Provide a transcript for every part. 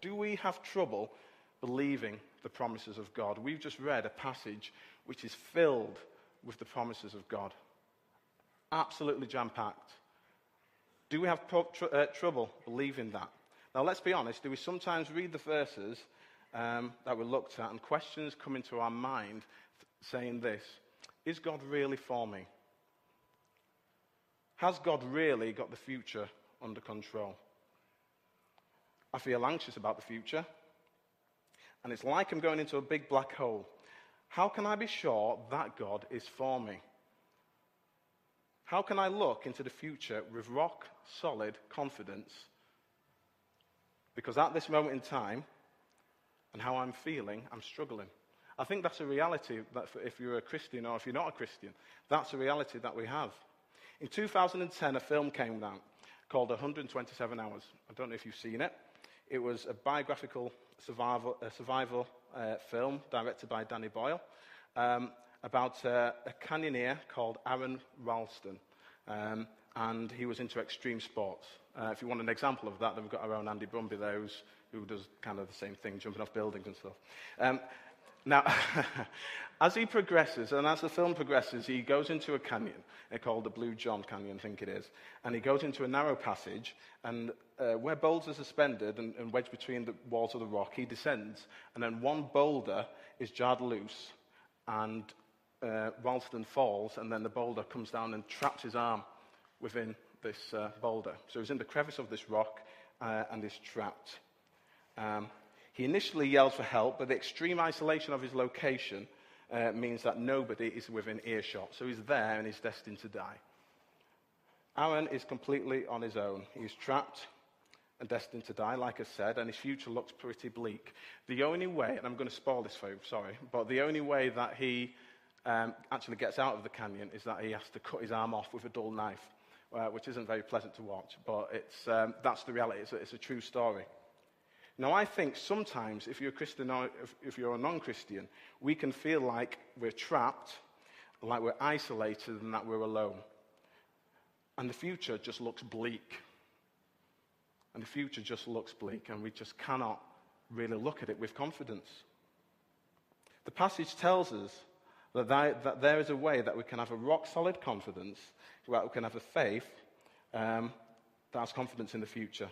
Do we have trouble believing the promises of God? We've just read a passage which is filled with the promises of God. Absolutely jam packed. Do we have pro- tr- uh, trouble believing that? Now, let's be honest. Do we sometimes read the verses um, that we looked at and questions come into our mind saying this Is God really for me? Has God really got the future under control? I feel anxious about the future, and it's like I'm going into a big black hole. How can I be sure that God is for me? How can I look into the future with rock solid confidence? Because at this moment in time, and how I'm feeling, I'm struggling. I think that's a reality that if you're a Christian or if you're not a Christian, that's a reality that we have. In 2010, a film came out called 127 Hours. I don't know if you've seen it. It was a biographical survival, a survival uh, film directed by Danny Boyle um, about uh, a canyoneer called Aron Ralston. Um, and he was into extreme sports. Uh, if you want an example of that, then we've got our own Andy Brumby there, who does kind of the same thing, jumping off buildings and stuff. Um, now, as he progresses, and as the film progresses, he goes into a canyon called the Blue John Canyon, I think it is. And he goes into a narrow passage, and uh, where boulders are suspended and, and wedged between the walls of the rock, he descends, and then one boulder is jarred loose, and uh, Ralston falls, and then the boulder comes down and traps his arm within this uh, boulder. So he's in the crevice of this rock uh, and is trapped. Um, he initially yells for help, but the extreme isolation of his location uh, means that nobody is within earshot. So he's there and he's destined to die. Aron is completely on his own. He's trapped and destined to die, like I said, and his future looks pretty bleak. The only way, and I'm going to spoil this for you, sorry, but the only way that he um, actually gets out of the canyon is that he has to cut his arm off with a dull knife, uh, which isn't very pleasant to watch, but it's, um, that's the reality. It's a, it's a, true story. Now, I think sometimes if you're a Christian or if, you're a non Christian, we can feel like we're trapped, like we're isolated, and that we're alone. And the future just looks bleak. And the future just looks bleak, and we just cannot really look at it with confidence. The passage tells us that, that, that there is a way that we can have a rock solid confidence, that we can have a faith um, that has confidence in the future.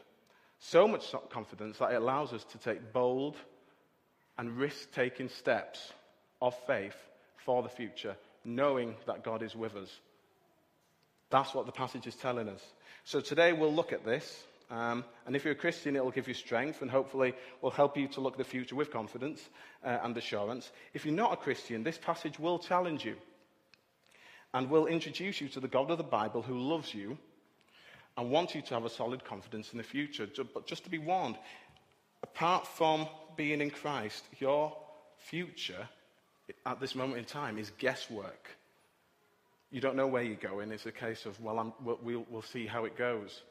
So much confidence that it allows us to take bold and risk taking steps of faith for the future, knowing that God is with us. That's what the passage is telling us. So today we'll look at this. Um, and if you're a Christian, it will give you strength and hopefully will help you to look at the future with confidence uh, and assurance. If you're not a Christian, this passage will challenge you and will introduce you to the God of the Bible who loves you and want you to have a solid confidence in the future. But just to be warned, apart from being in Christ, your future at this moment in time is guesswork. You don't know where you're going. It's a case of, well, we'll, we'll see how it goes.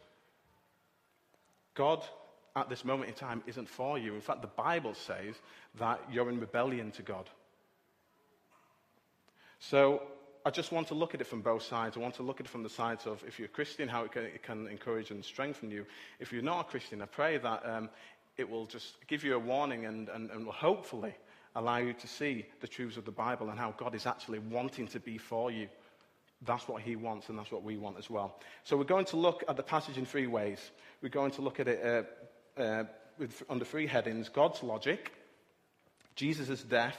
God, at this moment in time, isn't for you. In fact, the Bible says that you're in rebellion to God. So I just want to look at it from both sides. I want to look at it from the sides of if you're a Christian, how it can, it can encourage and strengthen you. If you're not a Christian, I pray that um, it will just give you a warning and, and, and will hopefully allow you to see the truths of the Bible and how God is actually wanting to be for you. That's what he wants, and that's what we want as well. So we're going to look at the passage in three ways. We're going to look at it uh, uh, with, under three headings God's logic, Jesus' death,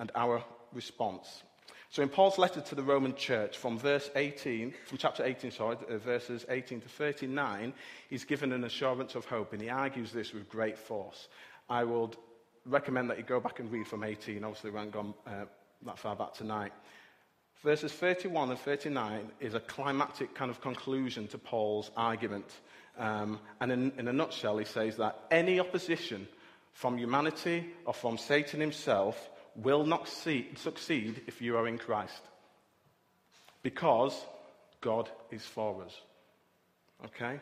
and our response. So in Paul's letter to the Roman church, from verse 18, from chapter 18, sorry, uh, verses 18 to 39, he's given an assurance of hope, and he argues this with great force. I would recommend that you go back and read from 18. Obviously, we haven't gone uh, that far back tonight. Verses 31 and 39 is a climactic kind of conclusion to Paul's argument. Um, and in, in a nutshell, he says that any opposition from humanity or from Satan himself will not succeed if you are in Christ. Because God is for us. Okay?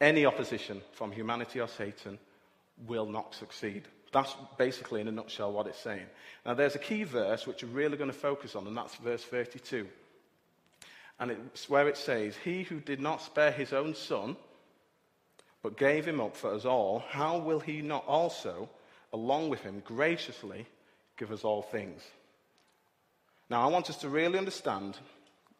Any opposition from humanity or Satan will not succeed. That's basically, in a nutshell, what it's saying. Now, there's a key verse which we're really going to focus on, and that's verse 32. And it's where it says, He who did not spare his own son, but gave him up for us all, how will he not also, along with him, graciously give us all things? Now, I want us to really understand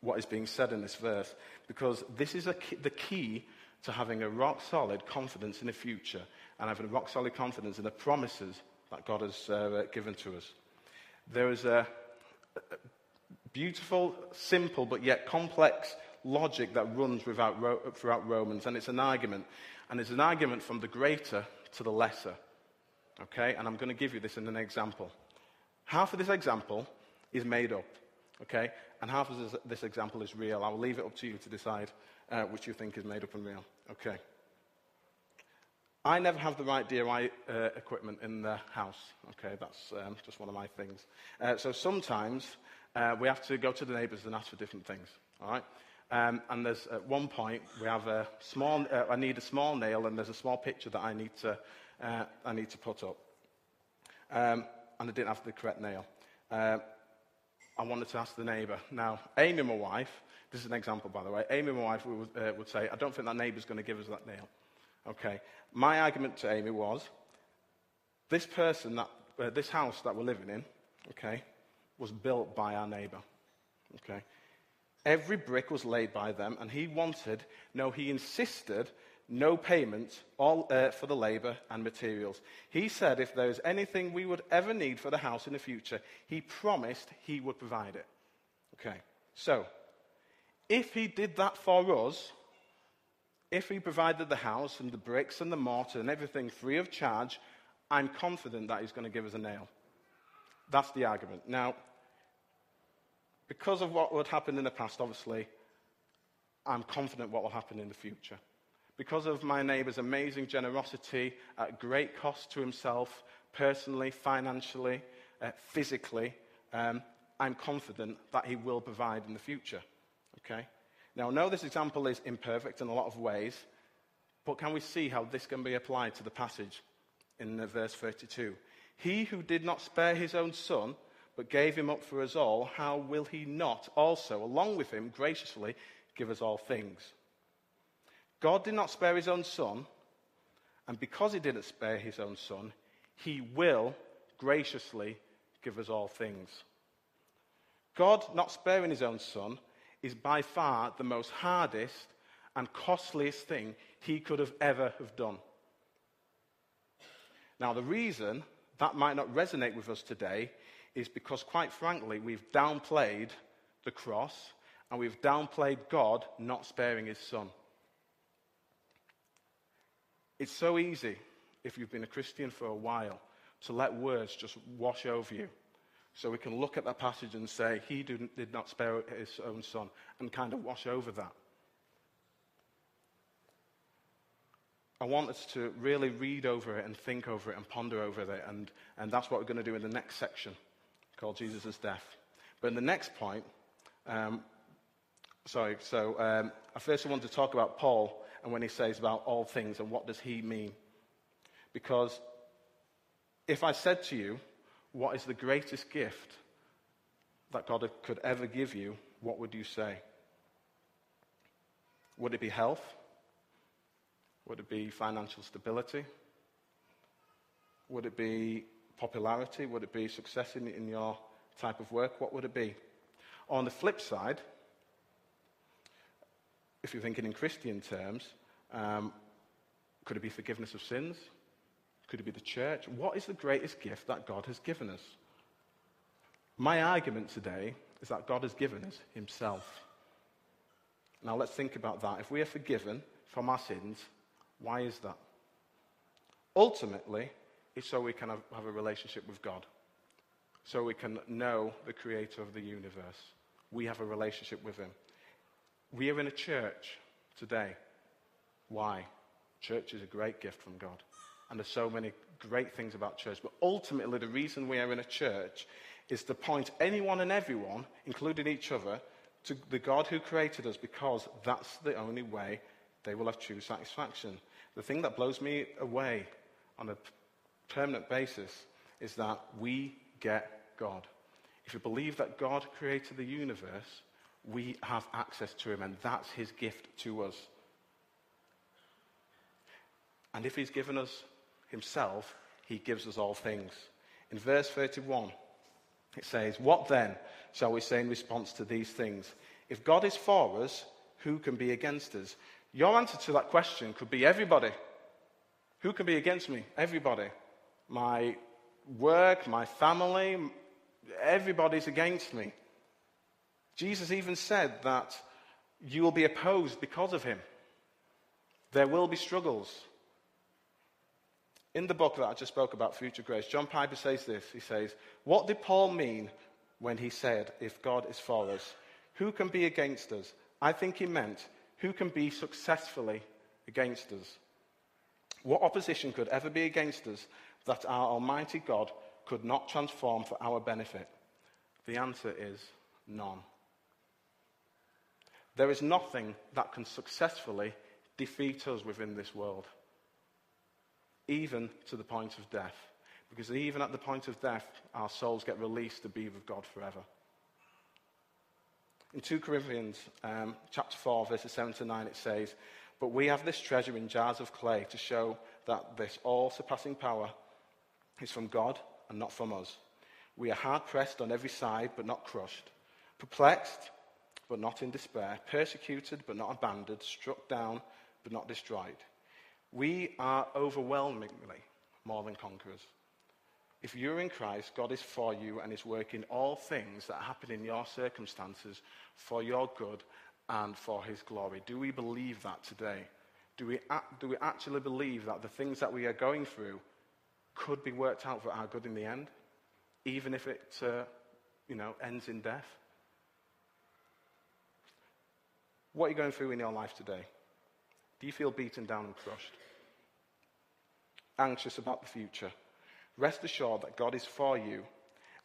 what is being said in this verse because this is key, the key to having a rock solid confidence in the future and having a rock solid confidence in the promises that God has uh, given to us. There is a, a beautiful, simple, but yet complex logic that runs throughout, throughout Romans, and it's an argument. And it's an argument from the greater to the lesser. Okay? And I'm going to give you this in an example. Half of this example is made up. Okay? And half of this, this example is real. I'll leave it up to you to decide uh, which you think is made up and real. Okay? I never have the right DIY uh, equipment in the house. Okay, that's um, just one of my things. Uh, so sometimes uh, we have to go to the neighbours and ask for different things. All right, um, and there's at one point we have a small. Uh, I need a small nail, and there's a small picture that I need to uh, I need to put up. Um, and I didn't have the correct nail. Uh, I wanted to ask the neighbour. Now, Amy, my wife, this is an example, by the way. Amy, my wife, would, uh, would say, I don't think that neighbour's going to give us that nail. Okay. My argument to Amy was this person, that, uh, this house that we're living in, okay, was built by our neighbour. Okay. Every brick was laid by them, and he wanted, no, he insisted, no payment all, uh, for the labour and materials. He said if there was anything we would ever need for the house in the future, he promised he would provide it. Okay. So, if he did that for us, if he provided the house and the bricks and the mortar and everything free of charge, I'm confident that he's going to give us a nail. That's the argument. Now, because of what would happen in the past, obviously, I'm confident what will happen in the future. Because of my neighbour's amazing generosity at great cost to himself, personally, financially, uh, physically, um, I'm confident that he will provide in the future. Okay? Now, I know this example is imperfect in a lot of ways, but can we see how this can be applied to the passage in verse 32? He who did not spare his own son, but gave him up for us all, how will he not also, along with him, graciously give us all things? God did not spare his own son, and because he didn't spare his own son, he will graciously give us all things. God not sparing his own son is by far the most hardest and costliest thing he could have ever have done. Now, the reason that might not resonate with us today is because, quite frankly, we've downplayed the cross and we've downplayed God not sparing his son. It's so easy, if you've been a Christian for a while, to let words just wash over you so we can look at that passage and say, He did not spare his own son, and kind of wash over that. I want us to really read over it and think over it and ponder over it, and, and that's what we're going to do in the next section called Jesus' Death. But in the next point, um, sorry, so um, I first want to talk about Paul and when he says about all things and what does he mean. Because if I said to you, what is the greatest gift that God could ever give you, what would you say? Would it be health? Would it be financial stability? Would it be popularity? Would it be success in, in your type of work? What would it be? On the flip side, if you're thinking in Christian terms, um, could it be forgiveness of sins? Could it be the church? What is the greatest gift that God has given us? My argument today is that God has given us Himself. Now let's think about that. If we are forgiven from our sins, why is that? Ultimately, it's so we can have, have a relationship with God, so we can know the creator of the universe. We have a relationship with Him. We are in a church today. Why? Church is a great gift from God. And there's so many great things about church. But ultimately, the reason we are in a church is to point anyone and everyone, including each other, to the God who created us because that's the only way they will have true satisfaction. The thing that blows me away on a permanent basis is that we get God. If you believe that God created the universe, we have access to him, and that's his gift to us. And if he's given us himself, he gives us all things. In verse 31, it says, What then shall we say in response to these things? If God is for us, who can be against us? Your answer to that question could be everybody. Who can be against me? Everybody. My work, my family, everybody's against me. Jesus even said that you will be opposed because of him. There will be struggles. In the book that I just spoke about, Future Grace, John Piper says this. He says, What did Paul mean when he said, If God is for us, who can be against us? I think he meant, Who can be successfully against us? What opposition could ever be against us that our Almighty God could not transform for our benefit? The answer is none. There is nothing that can successfully defeat us within this world even to the point of death. Because even at the point of death, our souls get released to be with God forever. In 2 Corinthians um, chapter 4, verses 7 to 9, it says, But we have this treasure in jars of clay to show that this all surpassing power is from God and not from us. We are hard pressed on every side, but not crushed, perplexed, but not in despair, persecuted, but not abandoned, struck down, but not destroyed. We are overwhelmingly more than conquerors. If you're in Christ, God is for you and is working all things that happen in your circumstances for your good and for his glory. Do we believe that today? Do we, do we actually believe that the things that we are going through could be worked out for our good in the end, even if it uh, you know, ends in death? What are you going through in your life today? Do you feel beaten down and crushed? Anxious about the future? Rest assured that God is for you,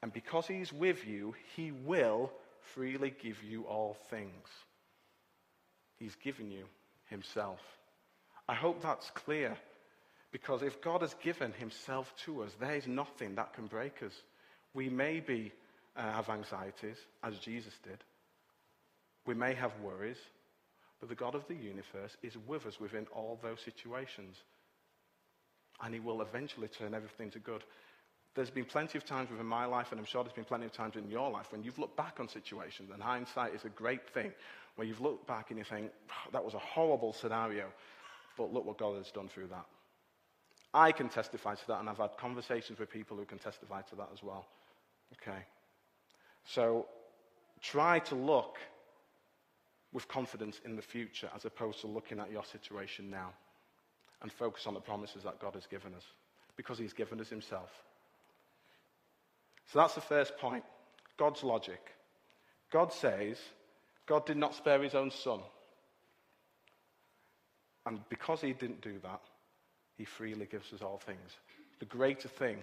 and because He is with you, He will freely give you all things. He's given you Himself. I hope that's clear, because if God has given Himself to us, there is nothing that can break us. We may be, uh, have anxieties, as Jesus did. We may have worries, but the God of the universe is with us within all those situations. And he will eventually turn everything to good. There's been plenty of times within my life, and I'm sure there's been plenty of times in your life, when you've looked back on situations, and hindsight is a great thing, where you've looked back and you think, that was a horrible scenario, but look what God has done through that. I can testify to that, and I've had conversations with people who can testify to that as well. Okay. So try to look with confidence in the future as opposed to looking at your situation now and focus on the promises that God has given us because He's given us Himself. So that's the first point God's logic. God says, God did not spare His own Son. And because He didn't do that, He freely gives us all things. The greater thing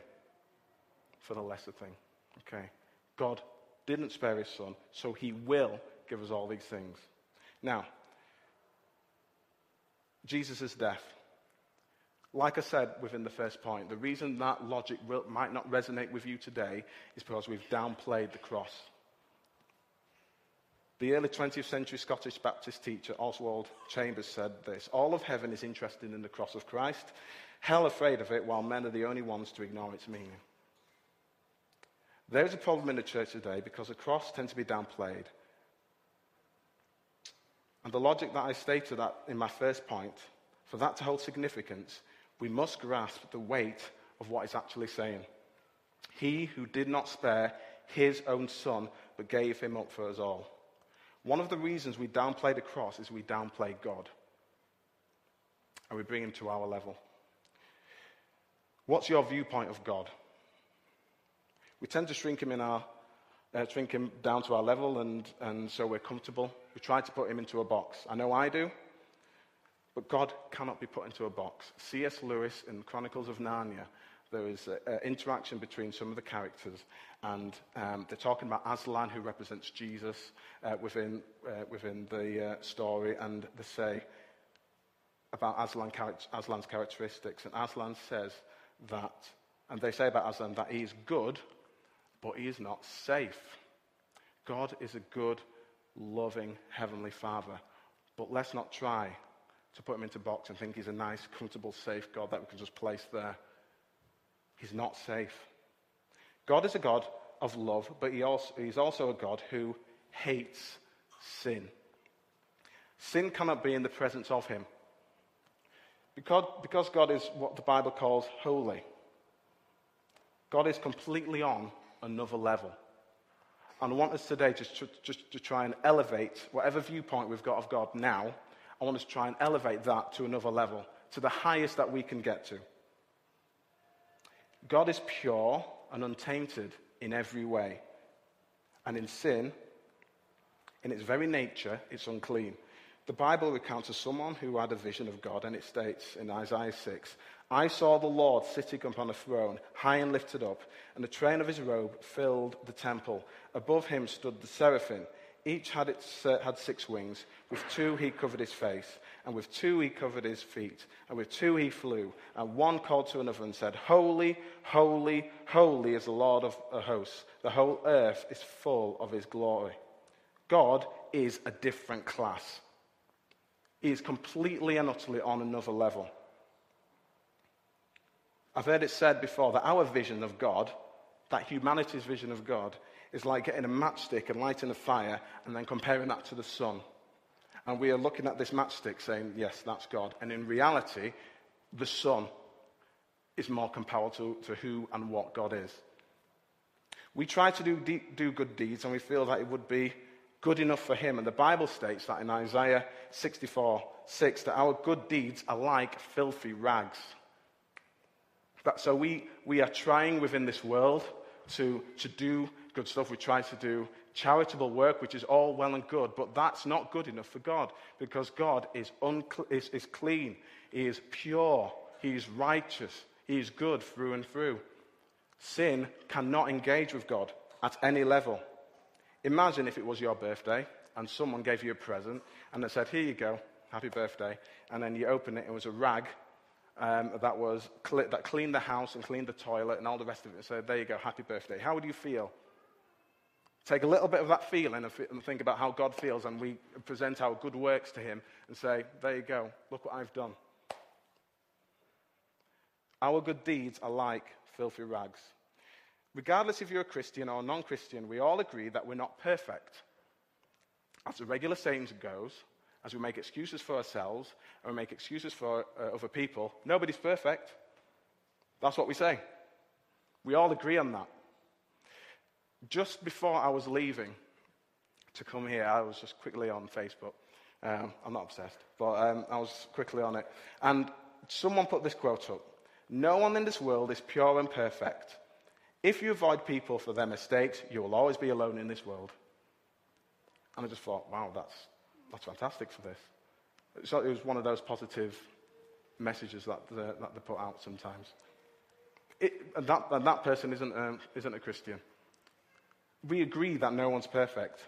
for the lesser thing. Okay? God didn't spare His Son, so He will give us all these things. Now, Jesus' death. Like I said within the first point, the reason that logic will, might not resonate with you today is because we've downplayed the cross. The early 20th century Scottish Baptist teacher Oswald Chambers said this All of heaven is interested in the cross of Christ, hell afraid of it, while men are the only ones to ignore its meaning. There is a problem in the church today because the cross tends to be downplayed and the logic that I stated that in my first point, for that to hold significance, we must grasp the weight of what it's actually saying. He who did not spare his own son, but gave him up for us all. One of the reasons we downplay the cross is we downplay God. And we bring him to our level. What's your viewpoint of God? We tend to shrink him in our uh, shrink him down to our level, and, and so we're comfortable. We try to put him into a box. I know I do, but God cannot be put into a box. C.S. Lewis in Chronicles of Narnia, there is an interaction between some of the characters, and um, they're talking about Aslan, who represents Jesus uh, within, uh, within the uh, story, and they say about Aslan, Aslan's characteristics, and Aslan says that, and they say about Aslan that he is good but he is not safe. God is a good, loving Heavenly Father. But let's not try to put him into a box and think he's a nice, comfortable, safe God that we can just place there. He's not safe. God is a God of love, but he also, he's also a God who hates sin. Sin cannot be in the presence of him. Because, because God is what the Bible calls holy, God is completely on another level. And I want us today just to, just to try and elevate whatever viewpoint we've got of God now. I want us to try and elevate that to another level, to the highest that we can get to. God is pure and untainted in every way. And in sin, in its very nature, it's unclean. The Bible recounts of someone who had a vision of God, and it states in Isaiah 6 I saw the Lord sitting upon a throne, high and lifted up, and the train of his robe filled the temple. Above him stood the seraphim. Each had, its, uh, had six wings. With two he covered his face, and with two he covered his feet, and with two he flew. And one called to another and said, Holy, holy, holy is the Lord of hosts. The whole earth is full of his glory. God is a different class. Is completely and utterly on another level. I've heard it said before that our vision of God, that humanity's vision of God, is like getting a matchstick and lighting a fire and then comparing that to the sun. And we are looking at this matchstick saying, yes, that's God. And in reality, the sun is more comparable to, to who and what God is. We try to do, do good deeds and we feel that it would be good enough for him. And the Bible states that in Isaiah 64 6, that our good deeds are like filthy rags. That, so we, we are trying within this world to, to do good stuff. We try to do charitable work, which is all well and good, but that's not good enough for God because God is, uncle- is, is clean, He is pure, He is righteous, He is good through and through. Sin cannot engage with God at any level. Imagine if it was your birthday and someone gave you a present and they said, Here you go, happy birthday. And then you open it, it was a rag um, that, was cl- that cleaned the house and cleaned the toilet and all the rest of it said, There you go, happy birthday. How would you feel? Take a little bit of that feeling and think about how God feels, and we present our good works to Him and say, There you go, look what I've done. Our good deeds are like filthy rags. Regardless if you're a Christian or non Christian, we all agree that we're not perfect. As the regular saying goes, as we make excuses for ourselves and we make excuses for uh, other people, nobody's perfect. That's what we say. We all agree on that. Just before I was leaving to come here, I was just quickly on Facebook. Um, I'm not obsessed, but um, I was quickly on it. And someone put this quote up No one in this world is pure and perfect. If you avoid people for their mistakes, you will always be alone in this world. And I just thought, wow, that's, that's fantastic for this. So it was one of those positive messages that, the, that they put out sometimes. It, and that, and that person isn't, um, isn't a Christian. We agree that no one's perfect.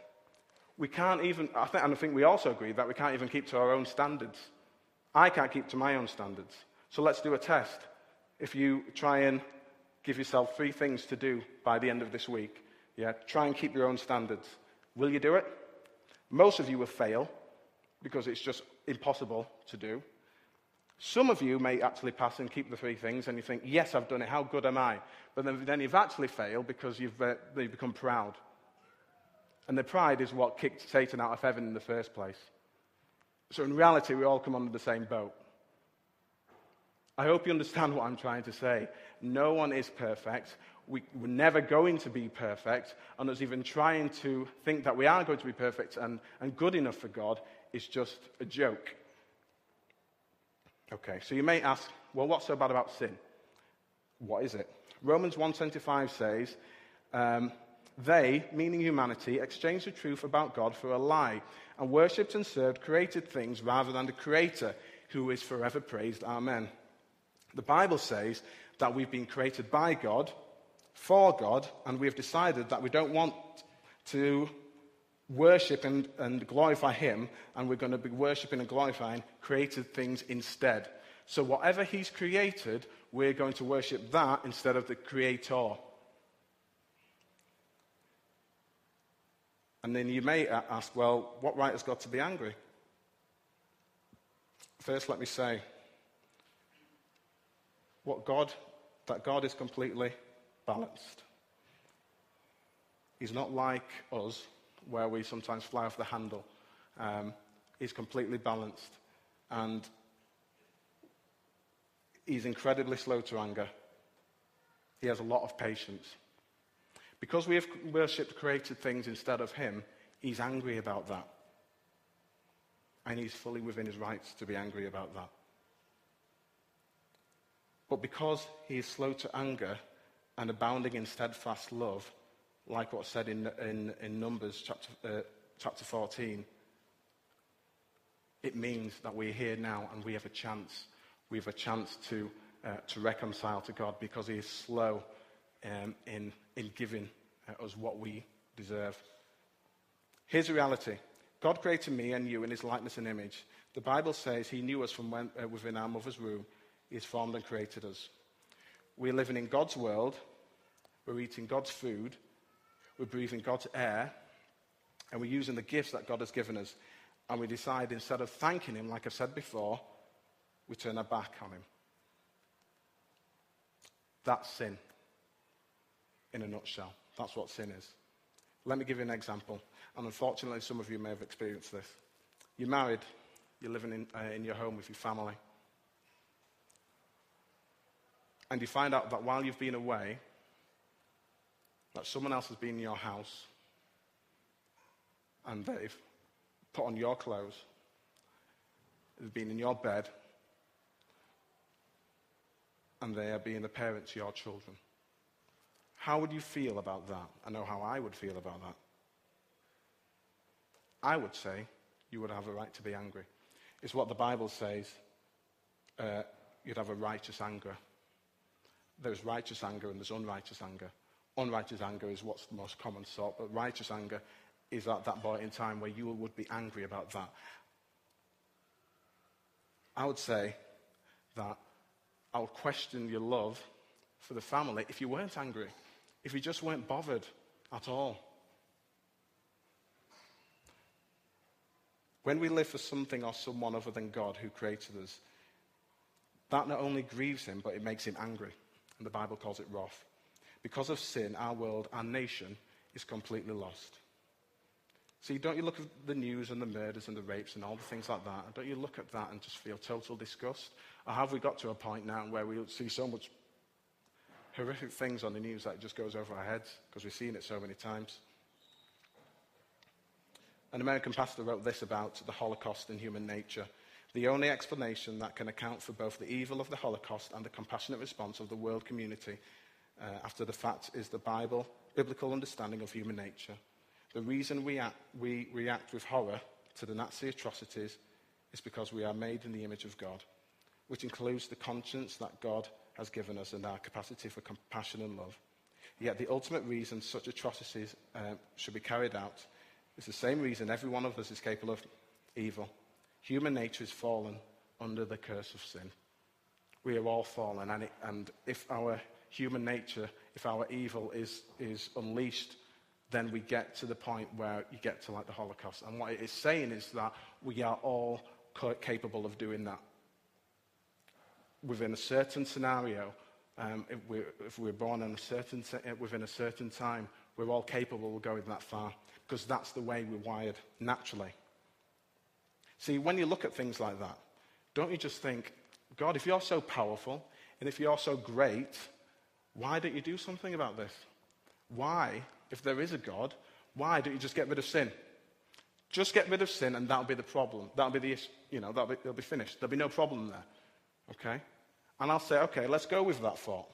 We can't even, I think, and I think we also agree that we can't even keep to our own standards. I can't keep to my own standards. So let's do a test. If you try and give yourself three things to do by the end of this week, yeah, try and keep your own standards. Will you do it? Most of you will fail because it's just impossible to do. Some of you may actually pass and keep the three things, and you think, yes, I've done it, how good am I? But then, then you've actually failed because you've, uh, you've become proud. And the pride is what kicked Satan out of heaven in the first place. So in reality, we all come under the same boat. I hope you understand what I'm trying to say. No one is perfect. We, are never going to be perfect. And us even trying to think that we are going to be perfect and, and good enough for God is just a joke. Okay, so you may ask, well, what's so bad about sin? What is it? Romans 1.25 says, um, they, meaning humanity, exchanged the truth about God for a lie and worshipped and served created things rather than the Creator, who is forever praised. Amen. The Bible says that we've been created by God, for God, and we have decided that we don't want to worship and, and glorify Him, and we're going to be worshiping and glorifying created things instead. So, whatever He's created, we're going to worship that instead of the Creator. And then you may ask, well, what right has God to be angry? First, let me say what God, that God is completely balanced. He's not like us, where we sometimes fly off the handle. Um, he's completely balanced. And he's incredibly slow to anger. He has a lot of patience. Because we have worshipped created things instead of him, he's angry about that. And he's fully within his rights to be angry about that. But because he is slow to anger and abounding in steadfast love, like what's said in, in, in Numbers chapter, uh, chapter 14, it means that we're here now and we have a chance. We have a chance to, uh, to reconcile to God because he is slow um, in, in giving uh, us what we deserve. Here's the reality God created me and you in his likeness and image. The Bible says he knew us from when, uh, within our mother's womb. He has formed and created us. We're living in God's world. We're eating God's food. We're breathing God's air. And we're using the gifts that God has given us. And we decide instead of thanking Him, like I've said before, we turn our back on Him. That's sin in a nutshell. That's what sin is. Let me give you an example. And unfortunately, some of you may have experienced this. You're married, you're living in, uh, in your home with your family. And you find out that while you've been away, that someone else has been in your house and they've put on your clothes, they've been in your bed, and they are being a parent to your children. How would you feel about that? I know how I would feel about that. I would say you would have a right to be angry. It's what the Bible says uh, you'd have a righteous anger. There's righteous anger and there's unrighteous anger. Unrighteous anger is what's the most common sort, but righteous anger is at that point in time where you would be angry about that. I would say that I would question your love for the family if you weren't angry if you just weren't bothered at all. When we live for something or someone other than God who created us, that not only grieves him, but it makes him angry. And the Bible calls it wrath. Because of sin, our world, our nation is completely lost. See, don't you look at the news and the murders and the rapes and all the things like that, don't you look at that and just feel total disgust? Or have we got to a point now where we see so much horrific things on the news that it just goes over our heads because we've seen it so many times. An American pastor wrote this about the Holocaust and human nature. The only explanation that can account for both the evil of the Holocaust and the compassionate response of the world community uh, after the fact is the Bible, biblical understanding of human nature. The reason we, act, we react with horror to the Nazi atrocities is because we are made in the image of God, which includes the conscience that God has given us and our capacity for compassion and love. Yet the ultimate reason such atrocities um, should be carried out is the same reason every one of us is capable of evil. Human nature is fallen under the curse of sin. We are all fallen, and, it, and if our human nature, if our evil is, is unleashed, then we get to the point where you get to like the Holocaust. And what it is saying is that we are all capable of doing that within a certain scenario, um, if, we're, if, we're, born in a certain, uh, within a certain time, we're all capable of going that far because that's the way we're wired naturally. See, when you look at things like that, don't you just think, God, if you're so powerful and if you're so great, why don't you do something about this? Why, if there is a God, why don't you just get rid of sin? Just get rid of sin and that'll be the problem. That'll be the issue. You know, that'll be, it'll be finished. There'll be no problem there. Okay? And I'll say, okay, let's go with that thought.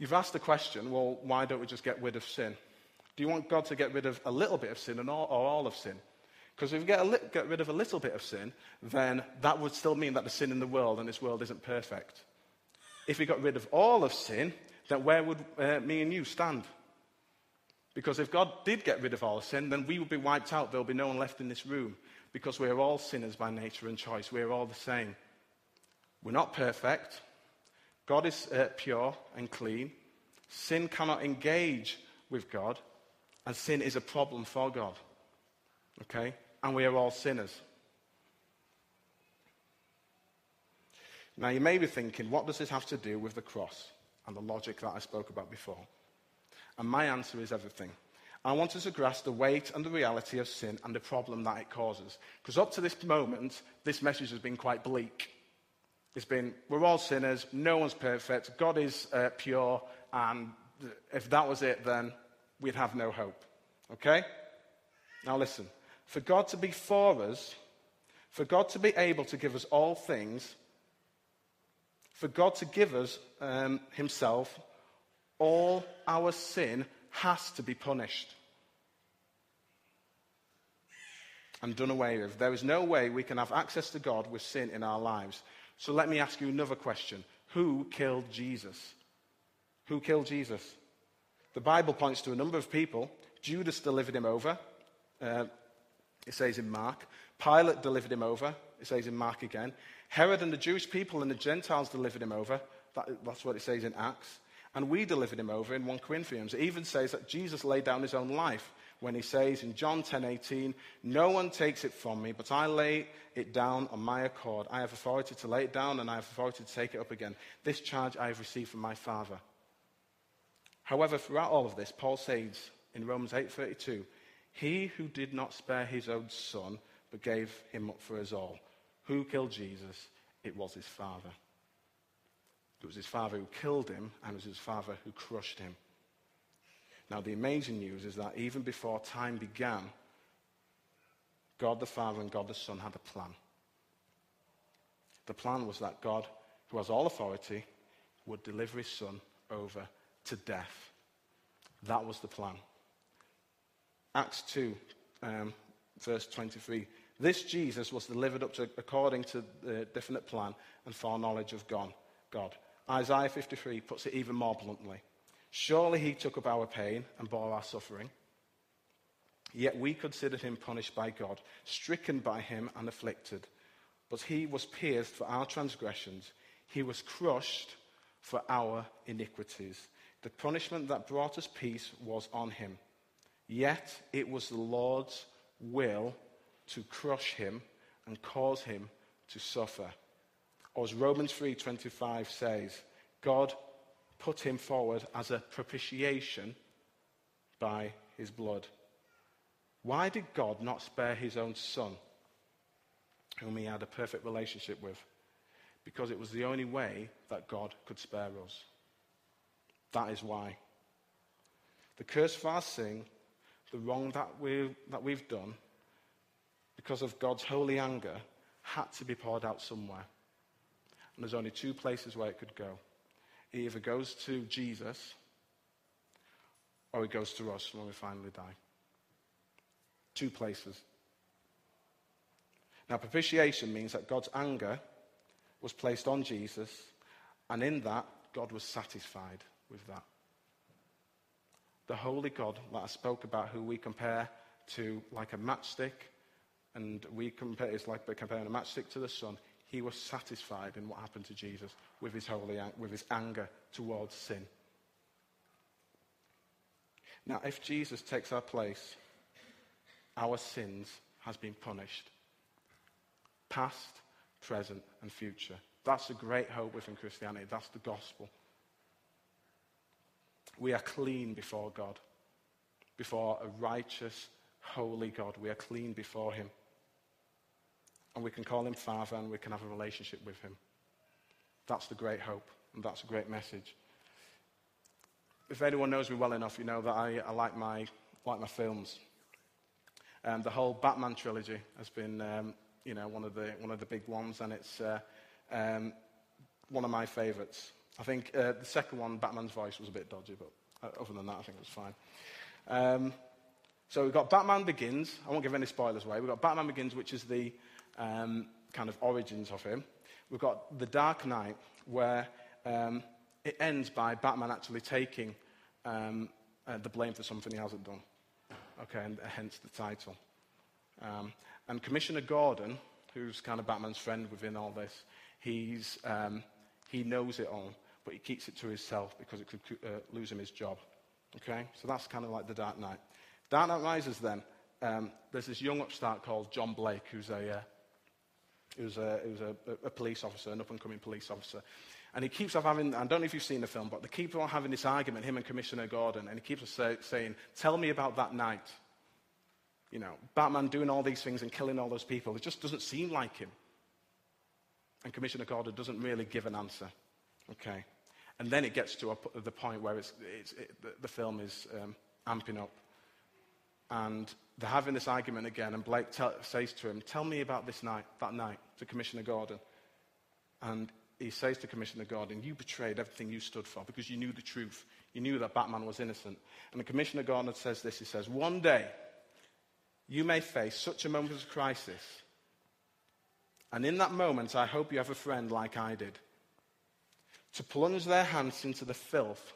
You've asked the question, well, why don't we just get rid of sin? Do you want God to get rid of a little bit of sin or all of sin? Because if we get, li- get rid of a little bit of sin, then that would still mean that the sin in the world and this world isn't perfect. If we got rid of all of sin, then where would uh, me and you stand? Because if God did get rid of all sin, then we would be wiped out. There'll be no one left in this room because we're all sinners by nature and choice. We're all the same. We're not perfect. God is uh, pure and clean. Sin cannot engage with God, and sin is a problem for God. Okay? And we are all sinners. Now, you may be thinking, what does this have to do with the cross and the logic that I spoke about before? And my answer is everything. I want us to grasp the weight and the reality of sin and the problem that it causes. Because up to this moment, this message has been quite bleak. It's been, we're all sinners, no one's perfect, God is uh, pure, and if that was it, then we'd have no hope. Okay? Now listen. For God to be for us, for God to be able to give us all things, for God to give us um, Himself, all our sin has to be punished and done away with. There is no way we can have access to God with sin in our lives. So let me ask you another question Who killed Jesus? Who killed Jesus? The Bible points to a number of people. Judas delivered him over. Uh, it says in Mark. Pilate delivered him over. It says in Mark again. Herod and the Jewish people and the Gentiles delivered him over. That, that's what it says in Acts. And we delivered him over in 1 Corinthians. It even says that Jesus laid down his own life when he says in John 10:18, "No one takes it from me, but I lay it down on my accord. I have authority to lay it down and I have authority to take it up again. This charge I have received from my Father." However, throughout all of this, Paul says in Romans 8:32, "He who did not spare his own son, but gave him up for us all, who killed Jesus? It was his Father." It was his father who killed him, and it was his father who crushed him. Now, the amazing news is that even before time began, God the Father and God the Son had a plan. The plan was that God, who has all authority, would deliver his Son over to death. That was the plan. Acts 2, um, verse 23. This Jesus was delivered up to, according to the definite plan and foreknowledge of God. God. Isaiah 53 puts it even more bluntly. Surely he took up our pain and bore our suffering. Yet we considered him punished by God, stricken by him and afflicted. But he was pierced for our transgressions, he was crushed for our iniquities. The punishment that brought us peace was on him. Yet it was the Lord's will to crush him and cause him to suffer. Or as Romans 3:25 says, God put him forward as a propitiation by his blood. Why did God not spare his own son, whom he had a perfect relationship with? Because it was the only way that God could spare us. That is why. The curse of our sin, the wrong that, we, that we've done, because of God's holy anger, had to be poured out somewhere. And there's only two places where it could go. It either goes to Jesus or it goes to us when we finally die. Two places. Now, propitiation means that God's anger was placed on Jesus, and in that, God was satisfied with that. The holy God that I spoke about, who we compare to like a matchstick, and we compare, it's like comparing a matchstick to the sun. He was satisfied in what happened to Jesus with his, holy, with his anger towards sin. Now, if Jesus takes our place, our sins has been punished. Past, present, and future. That's a great hope within Christianity. That's the gospel. We are clean before God, before a righteous, holy God. We are clean before Him and we can call him Father and we can have a relationship with him. That's the great hope, and that's a great message. If anyone knows me well enough, you know that I, I like, my, like my films. Um, the whole Batman trilogy has been, um, you know, one of the one of the big ones, and it's uh, um, one of my favourites. I think uh, the second one, Batman's voice was a bit dodgy, but uh, other than that, I think it was fine. Um, so we've got Batman Begins. I won't give any spoilers away. We've got Batman Begins, which is the um, kind of origins of him. We've got The Dark Knight, where um, it ends by Batman actually taking um, uh, the blame for something he hasn't done. Okay, and hence the title. Um, and Commissioner Gordon, who's kind of Batman's friend within all this, he's, um, he knows it all, but he keeps it to himself because it could uh, lose him his job. Okay, so that's kind of like The Dark Knight. Dark Knight Rises then. Um, there's this young upstart called John Blake, who's a, uh, was a, was a, a police officer, an up and coming police officer. And he keeps on having, I don't know if you've seen the film, but they keep on having this argument, him and Commissioner Gordon, and he keeps on say, saying, Tell me about that night. You know, Batman doing all these things and killing all those people. It just doesn't seem like him. And Commissioner Gordon doesn't really give an answer. Okay. And then it gets to a, the point where it's, it's, it, the, film is um, amping up. And they're having this argument again, and Blake tell, says to him, Tell me about this night, that night, to Commissioner Gordon. And he says to Commissioner Gordon, You betrayed everything you stood for because you knew the truth. You knew that Batman was innocent. And the Commissioner Gordon says this He says, One day, you may face such a moment of crisis. And in that moment, I hope you have a friend like I did to plunge their hands into the filth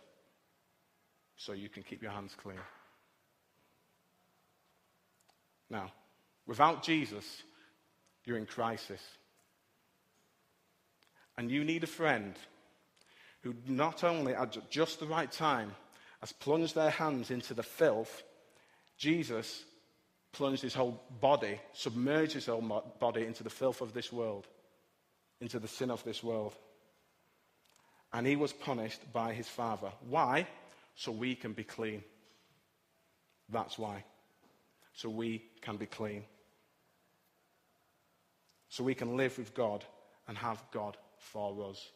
so you can keep your hands clean. Now, without Jesus, you're in crisis. And you need a friend who not only at just the right time has plunged their hands into the filth, Jesus plunged his whole body, submerged his whole body into the filth of this world, into the sin of this world. And he was punished by his Father. Why? So we can be clean. That's why. So we can be clean. So we can live with God and have God for us.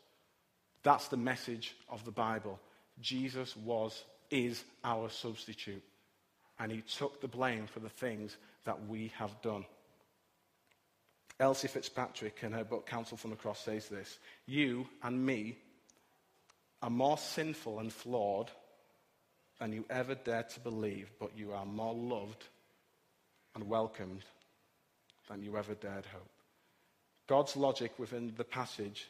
That's the message of the Bible. Jesus was, is our substitute. And he took the blame for the things that we have done. Elyse Fitzpatrick, in her book Counsel from the Cross, says this You and me are more sinful and flawed than you ever dared to believe, but you are more loved and welcomed than you ever dared hope. God's logic within the passage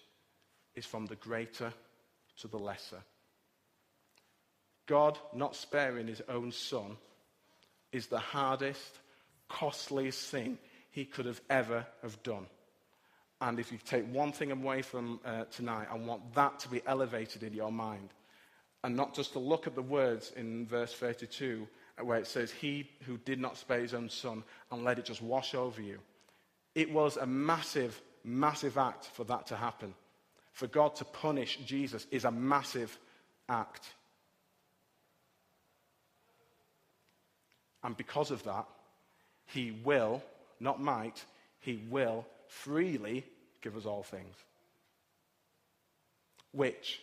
is from the greater to the lesser. God not sparing his own son is the hardest, costliest thing he could have ever have done. And if you take one thing away from uh, tonight, I want that to be elevated in your mind. And not just to look at the words in verse 32 where it says, He who did not spare his own son and let it just wash over you. It was a massive massive act for that to happen. For God to punish Jesus is a massive act. And because of that, he will, not might, he will freely give us all things. Which,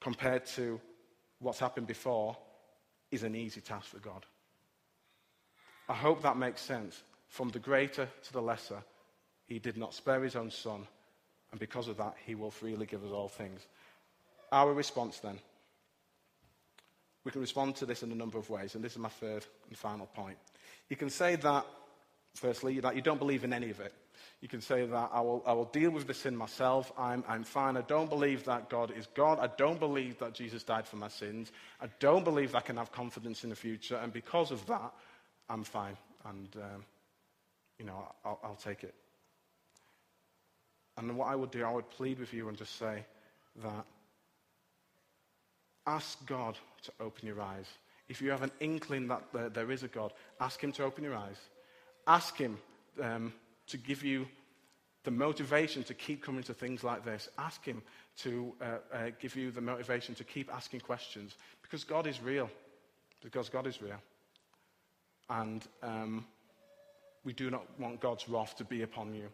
compared to what's happened before, is an easy task for God. I hope that makes sense. From the greater to the lesser, he did not spare his own son, and because of that, he will freely give us all things. Our response then. We can respond to this in a number of ways, and this is my third and final point. You can say that, firstly, that you don't believe in any of it. You can say that I will, I will deal with the sin myself. I'm, I'm fine. I don't believe that God is God. I don't believe that Jesus died for my sins. I don't believe I can have confidence in the future. And because of that, I'm fine. And, um, you know, I'll, I'll take it. And what I would do, I would plead with you and just say that ask God to open your eyes. If you have an inkling that there, is a God, ask Him to open your eyes. Ask Him um, to give you the motivation to keep coming to things like this. Ask Him to uh, uh, give you the motivation to keep asking questions because God is real. Because God is real. And um, we do not want God's wrath to be upon you.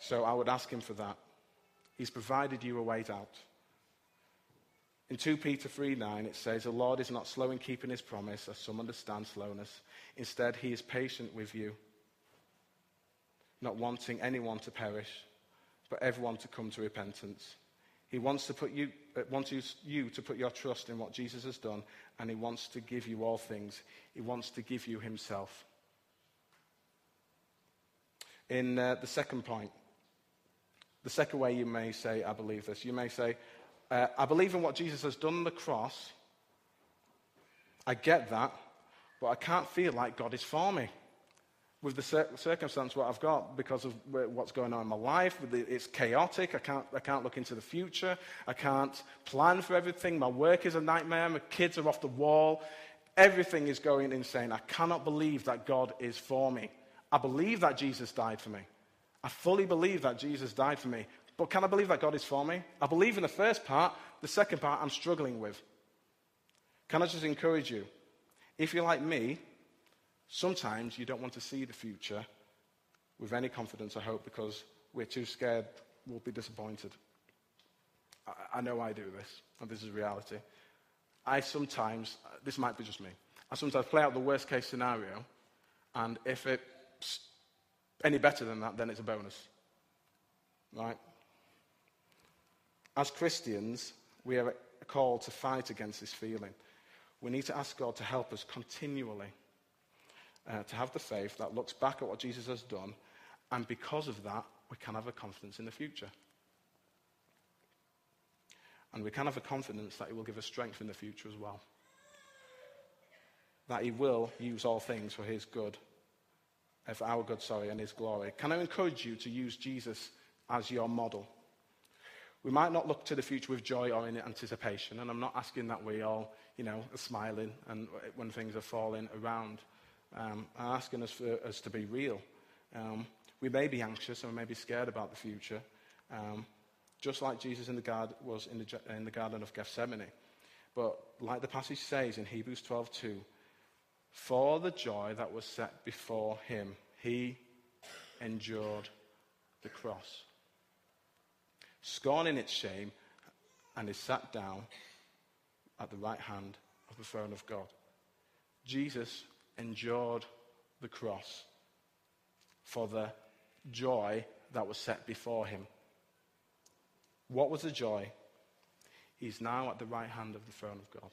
So I would ask him for that. He's provided you a way out. In 2 Peter 3 9, it says, The Lord is not slow in keeping his promise, as some understand slowness. Instead, he is patient with you, not wanting anyone to perish, but everyone to come to repentance. He wants, to put you, uh, wants you, you to put your trust in what Jesus has done, and he wants to give you all things. He wants to give you himself. In uh, the second point, the second way you may say, I believe this, you may say, uh, I believe in what Jesus has done on the cross. I get that, but I can't feel like God is for me with the cir- circumstance what I've got because of what's going on in my life. It's chaotic. I can't, I can't look into the future. I can't plan for everything. My work is a nightmare. My kids are off the wall. Everything is going insane. I cannot believe that God is for me. I believe that Jesus died for me. I fully believe that Jesus died for me. But can I believe that God is for me? I believe in the first part. The second part, I'm struggling with. Can I just encourage you? If you're like me, sometimes you don't want to see the future with any confidence or hope because we're too scared we'll be disappointed. I, I know I do this, and this is reality. I sometimes, this might be just me, I sometimes play out the worst case scenario, and if it's any better than that, then it's a bonus. Right? As Christians, we are called to fight against this feeling. We need to ask God to help us continually uh, to have the faith that looks back at what Jesus has done, and because of that, we can have a confidence in the future. And we can have a confidence that He will give us strength in the future as well. That He will use all things for His good, for our good, sorry, and His glory. Can I encourage you to use Jesus as your model? We might not look to the future with joy or in anticipation, and I'm not asking that we all, you know, are smiling and when things are falling around. Um, I'm asking us for us to be real. Um, we may be anxious and we may be scared about the future, um, just like Jesus in the garden was in the, in the Garden of Gethsemane. But like the passage says in Hebrews 12:2, for the joy that was set before him, he endured the cross, scorning its shame, and is sat down at the right hand of the throne of God. Jesus endured the cross for the joy that was set before him. What was the joy? He's now at the right hand of the throne of God.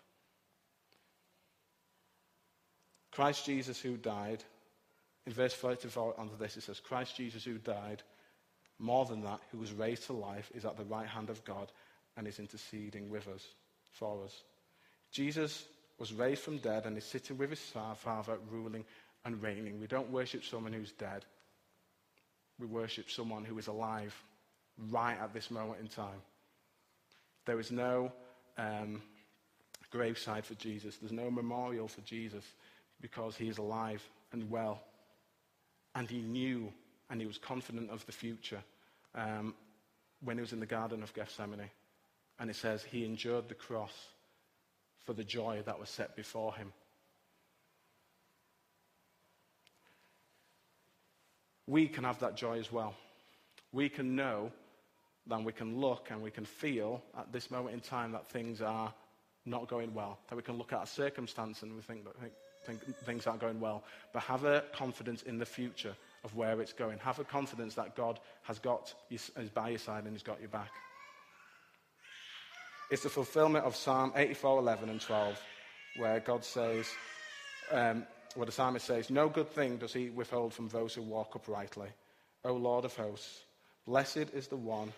Christ Jesus, who died, in verse 34 under this, it says, Christ Jesus, who died, more than that, who was raised to life, is at the right hand of God and is interceding with us, for us. Jesus was raised from dead and is sitting with his Father, ruling and reigning. We don't worship someone who's dead. We worship someone who is alive right at this moment in time. There is no um, graveside for Jesus. There's no memorial for Jesus because he is alive and well. And he knew and he was confident of the future um, when he was in the Garden of Gethsemane. And it says he endured the cross for the joy that was set before him. We can have that joy as well. We can know, then we can look and we can feel at this moment in time that things are not going well. That we can look at a circumstance and we think that think things aren't going well. But have a confidence in the future of where it's going. Have a confidence that God has got is by your side and has got your back. It's the fulfillment of Psalm 84, 11 and 12, where God says, um, where the psalmist says, No good thing does he withhold from those who walk uprightly. O Lord of hosts, blessed is the one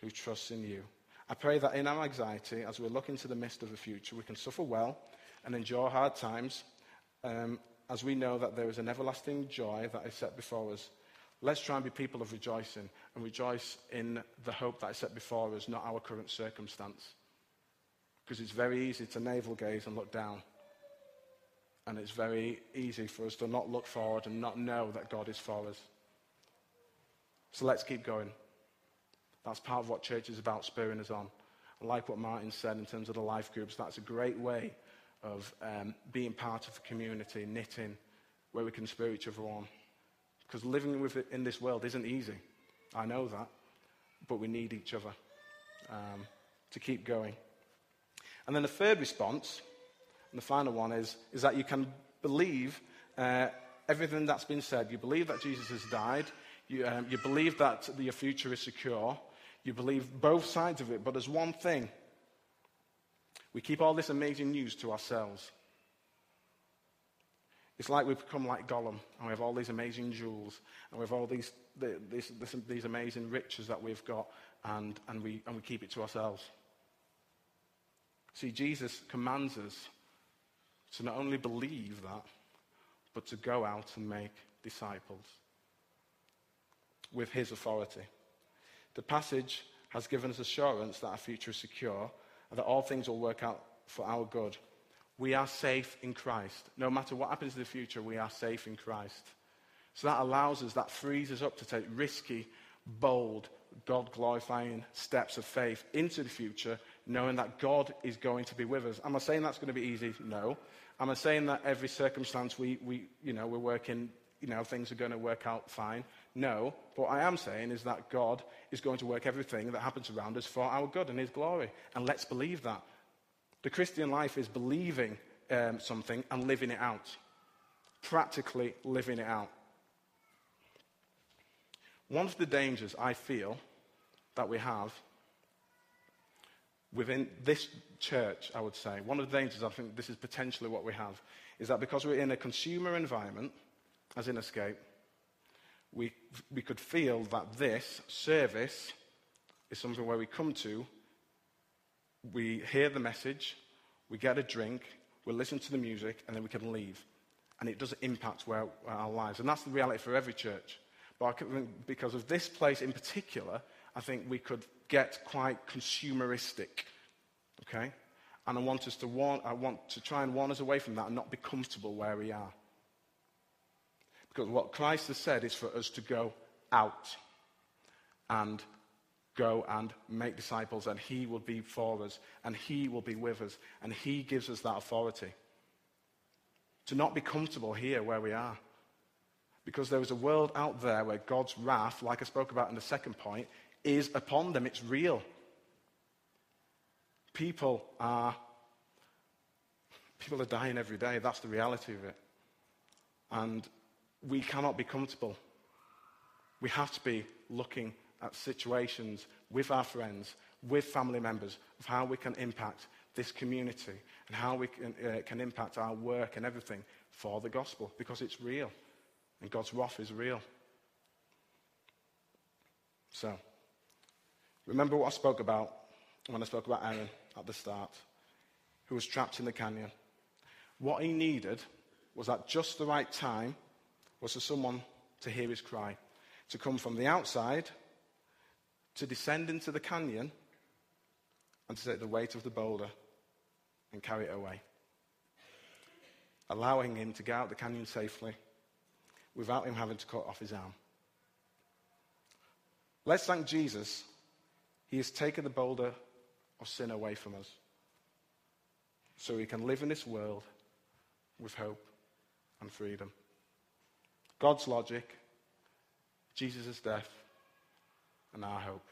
who trusts in you. I pray that in our anxiety, as we look into the mist of the future, we can suffer well and endure hard times, um, as we know that there is an everlasting joy that is set before us. Let's try and be people of rejoicing and rejoice in the hope that is set before us, not our current circumstance. Because it's very easy to navel gaze and look down. And it's very easy for us to not look forward and not know that God is for us. So let's keep going. That's part of what church is about, spurring us on. I like what Martin said in terms of the life groups. That's a great way of um, being part of a community, knitting, where we can spur each other on. Because living with it in this world isn't easy. I know that. But we need each other um, to keep going. And then the third response, and the final one, is, is that you can believe uh, everything that's been said. You believe that Jesus has died. You, um, you believe that your future is secure. You believe both sides of it. But there's one thing we keep all this amazing news to ourselves. It's like we've become like Gollum, and we have all these amazing jewels, and we have all these, this, this, these amazing riches that we've got, and, and, we, and we keep it to ourselves. See, Jesus commands us to not only believe that, but to go out and make disciples with his authority. The passage has given us assurance that our future is secure and that all things will work out for our good. We are safe in Christ. No matter what happens in the future, we are safe in Christ. So that allows us, that frees us up to take risky, bold, God glorifying steps of faith into the future, knowing that God is going to be with us. Am I saying that's going to be easy? No. Am I saying that every circumstance we, we you know, we're working, you know, things are going to work out fine? No. What I am saying is that God is going to work everything that happens around us for our good and His glory. And let's believe that. The Christian life is believing um, something and living it out, practically living it out. One of the dangers I feel that we have within this church, I would say, one of the dangers, I think this is potentially what we have, is that because we're in a consumer environment, as in Escape, we, we could feel that this service is something where we come to, we hear the message, we get a drink, we listen to the music, and then we can leave. And it doesn't impact where, our lives. And that's the reality for every church. But think because of this place in particular, I think we could get quite consumeristic. Okay? And I want us to warn, I want to try and warn us away from that and not be comfortable where we are. Because what Christ has said is for us to go out and go and make disciples, and He will be for us, and He will be with us, and He gives us that authority. To not be comfortable here where we are. Because there is a world out there where God's wrath, like I spoke about in the second point, is upon them. It's real. People are people are dying every day. That's the reality of it. And we cannot be comfortable. We have to be looking at situations with our friends, with family members, of how we can impact this community and how we can, uh, can impact our work and everything for the gospel because it's real. And God's wrath is real. So, remember what I spoke about when I spoke about Aron at the start, who was trapped in the canyon. What he needed was at just the right time was for someone to hear his cry, to come from the outside, to descend into the canyon, and to take the weight of the boulder and carry it away, allowing him to get out the canyon safely without him having to cut off his arm. Let's thank Jesus. He has taken the boulder of sin away from us so we can live in this world with hope and freedom. God's logic, Jesus' death, and our hope.